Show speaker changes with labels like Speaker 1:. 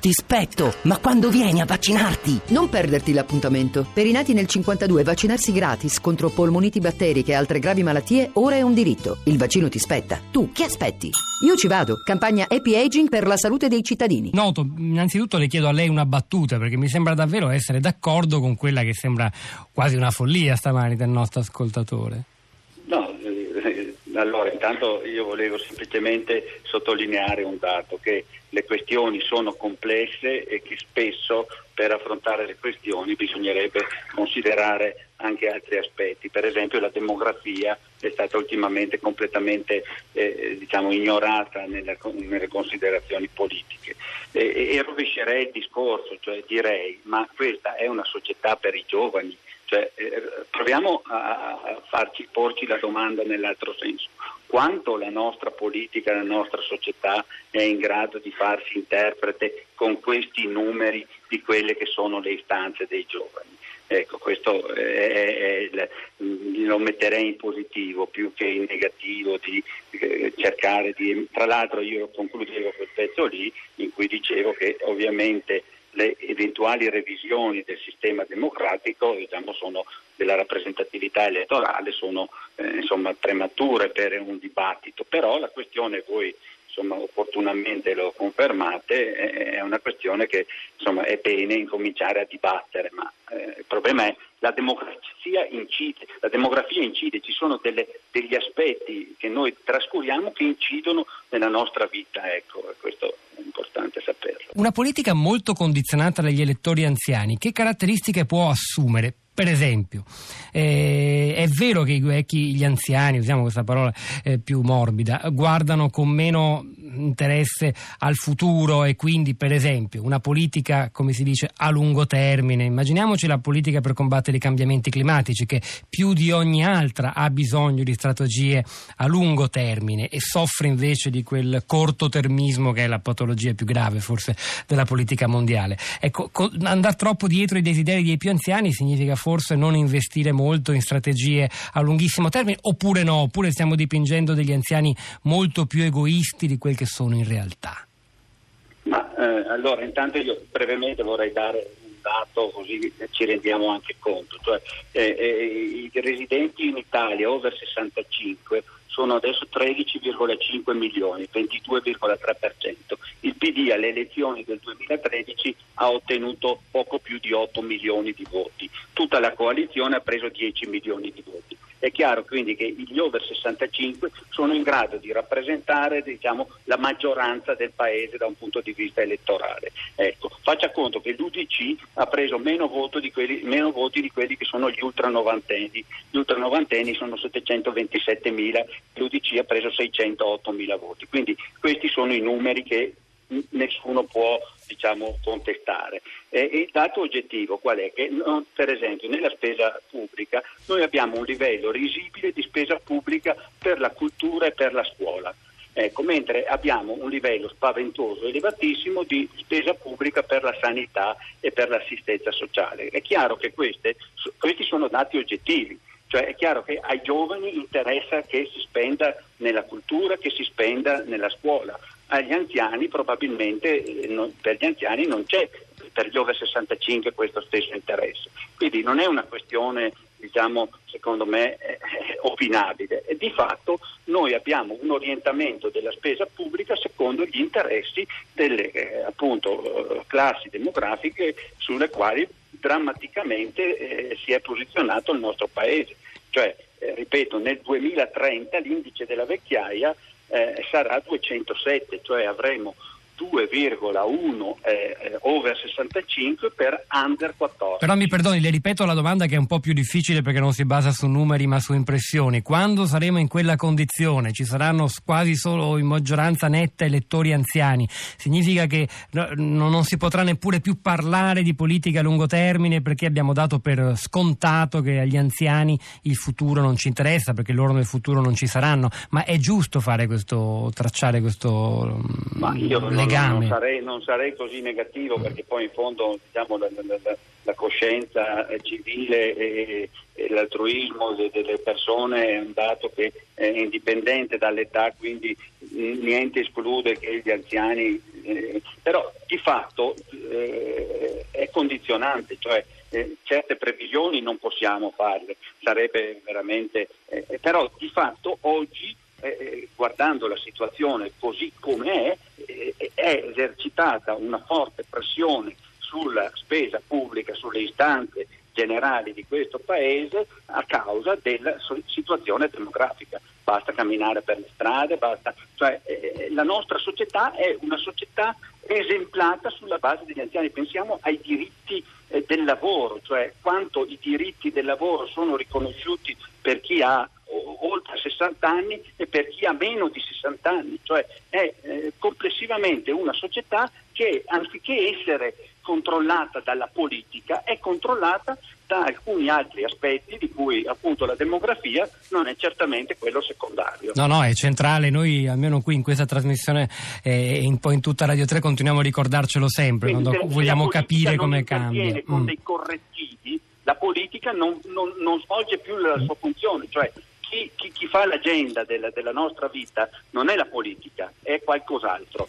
Speaker 1: ti spetto, ma quando vieni a vaccinarti?
Speaker 2: Non perderti l'appuntamento. Per i nati nel 52 vaccinarsi gratis contro polmoniti batteriche e altre gravi malattie ora è un diritto. Il vaccino ti spetta. Tu che aspetti? Io ci vado. Campagna Happy Aging per la salute dei cittadini.
Speaker 3: Noto, innanzitutto le chiedo a lei una battuta perché mi sembra davvero essere d'accordo con quella che sembra quasi una follia stamani del nostro ascoltatore.
Speaker 4: Allora intanto io volevo semplicemente sottolineare un dato, che le questioni sono complesse e che spesso per affrontare le questioni bisognerebbe considerare anche altri aspetti. Per esempio la demografia è stata ultimamente completamente eh, diciamo, ignorata nella, nelle considerazioni politiche. E, e rovescerei il discorso, cioè direi ma questa è una società per i giovani cioè, eh, proviamo a, farci, porci la domanda nell'altro senso. Quanto la nostra politica, la nostra società è in grado di farsi interprete con questi numeri di quelle che sono le istanze dei giovani? Ecco, questo è, è, è, lo metterei in positivo più che in negativo di eh, cercare di... Tra l'altro io concludevo quel pezzo lì in cui dicevo che ovviamente le eventuali revisioni del sistema democratico diciamo, sono, della rappresentatività elettorale sono eh, insomma, premature per un dibattito, però la questione voi insomma, opportunamente lo confermate è una questione che insomma, è bene incominciare a dibattere, ma eh, il problema è la demografia incide, la demografia incide, ci sono delle, degli aspetti che noi trascuriamo che incidono nella nostra vita, ecco, questo è importante saperlo.
Speaker 3: Una politica molto condizionata dagli elettori anziani, che caratteristiche può assumere? Per esempio, eh, è vero che gli anziani, usiamo questa parola eh, più morbida, guardano con meno interesse al futuro e quindi, per esempio, una politica, come si dice, a lungo termine. Immaginiamoci la politica per combattere i cambiamenti climatici, che più di ogni altra ha bisogno di strategie a lungo termine e soffre invece di quel cortotermismo che è la patologia più grave, forse, della politica mondiale. Ecco, andare troppo dietro i desideri dei più anziani significa forse non investire molto in strategie a lunghissimo termine oppure no, oppure stiamo dipingendo degli anziani molto più egoisti di quel che sono in realtà?
Speaker 4: Ma eh, allora intanto io brevemente vorrei dare un dato così ci rendiamo anche conto, cioè eh, eh, i residenti in Italia over 65 sono adesso 13,5 milioni, 22,3%. Il PD alle elezioni del 2013 ha ottenuto poco più di 8 milioni di voti, tutta la coalizione ha preso 10 milioni di voti. È chiaro quindi che gli over 65 sono in grado di rappresentare diciamo, la maggioranza del paese da un punto di vista elettorale. Ecco, faccia conto che l'UDC ha preso meno, di quelli, meno voti di quelli che sono gli ultranovantenni. Gli ultranovantenni sono 727 mila, l'UDC ha preso 608 mila voti. Quindi questi sono i numeri che nessuno può diciamo, contestare. E il dato oggettivo qual è? Che per esempio nella spesa pubblica noi abbiamo un livello risibile di spesa pubblica per la cultura e per la scuola. Ecco, mentre abbiamo un livello spaventoso, elevatissimo di spesa pubblica per la sanità e per l'assistenza sociale. È chiaro che queste, questi sono dati oggettivi, cioè è chiaro che ai giovani interessa che si spenda nella cultura, che si spenda nella scuola agli anziani probabilmente eh, non, per gli anziani non c'è per gli over 65 questo stesso interesse. Quindi non è una questione, diciamo, secondo me, eh, opinabile. E di fatto noi abbiamo un orientamento della spesa pubblica secondo gli interessi delle eh, appunto, classi demografiche sulle quali drammaticamente eh, si è posizionato il nostro Paese. Cioè, eh, ripeto, nel 2030 l'indice della vecchiaia eh, sarà 207, cioè avremo 2,1 eh, eh, over 65 per under 14.
Speaker 3: Però mi perdoni, le ripeto la domanda che è un po' più difficile perché non si basa su numeri ma su impressioni. Quando saremo in quella condizione, ci saranno quasi solo in maggioranza netta elettori anziani, significa che no, non si potrà neppure più parlare di politica a lungo termine perché abbiamo dato per scontato che agli anziani il futuro non ci interessa perché loro nel futuro non ci saranno, ma è giusto fare questo, tracciare questo
Speaker 4: ma io legame. Non sarei, non sarei così negativo perché poi in fondo diciamo, la, la, la, coscienza civile e, e l'altruismo delle persone è un dato che è indipendente dall'età, quindi niente esclude che gli anziani... Eh, però di fatto eh, è condizionante, cioè eh, certe previsioni non possiamo farle, sarebbe veramente... Eh, però di fatto oggi, eh, eh, guardando la situazione così come è, è esercitata una forte pressione sulla spesa pubblica, sulle istanze generali di questo Paese a causa della situazione demografica. Basta camminare per le strade, basta... cioè, eh, la nostra società è una società esemplata sulla base degli anziani. Pensiamo ai diritti eh, del lavoro, cioè quanto i diritti del lavoro sono riconosciuti per chi ha 60 anni e per chi ha meno di 60 anni, cioè è eh, complessivamente una società che anziché essere controllata dalla politica è controllata da alcuni altri aspetti di cui appunto la demografia non è certamente quello secondario.
Speaker 3: No, no, è centrale, noi almeno qui in questa trasmissione e un po' in tutta Radio 3 continuiamo a ricordarcelo sempre Quindi, quando vogliamo capire come cambia.
Speaker 4: Con mm. dei correttivi la politica non, non, non svolge più la sua funzione, cioè chi, chi, chi fa l'agenda della, della, nostra vita non è la politica, è qualcos'altro.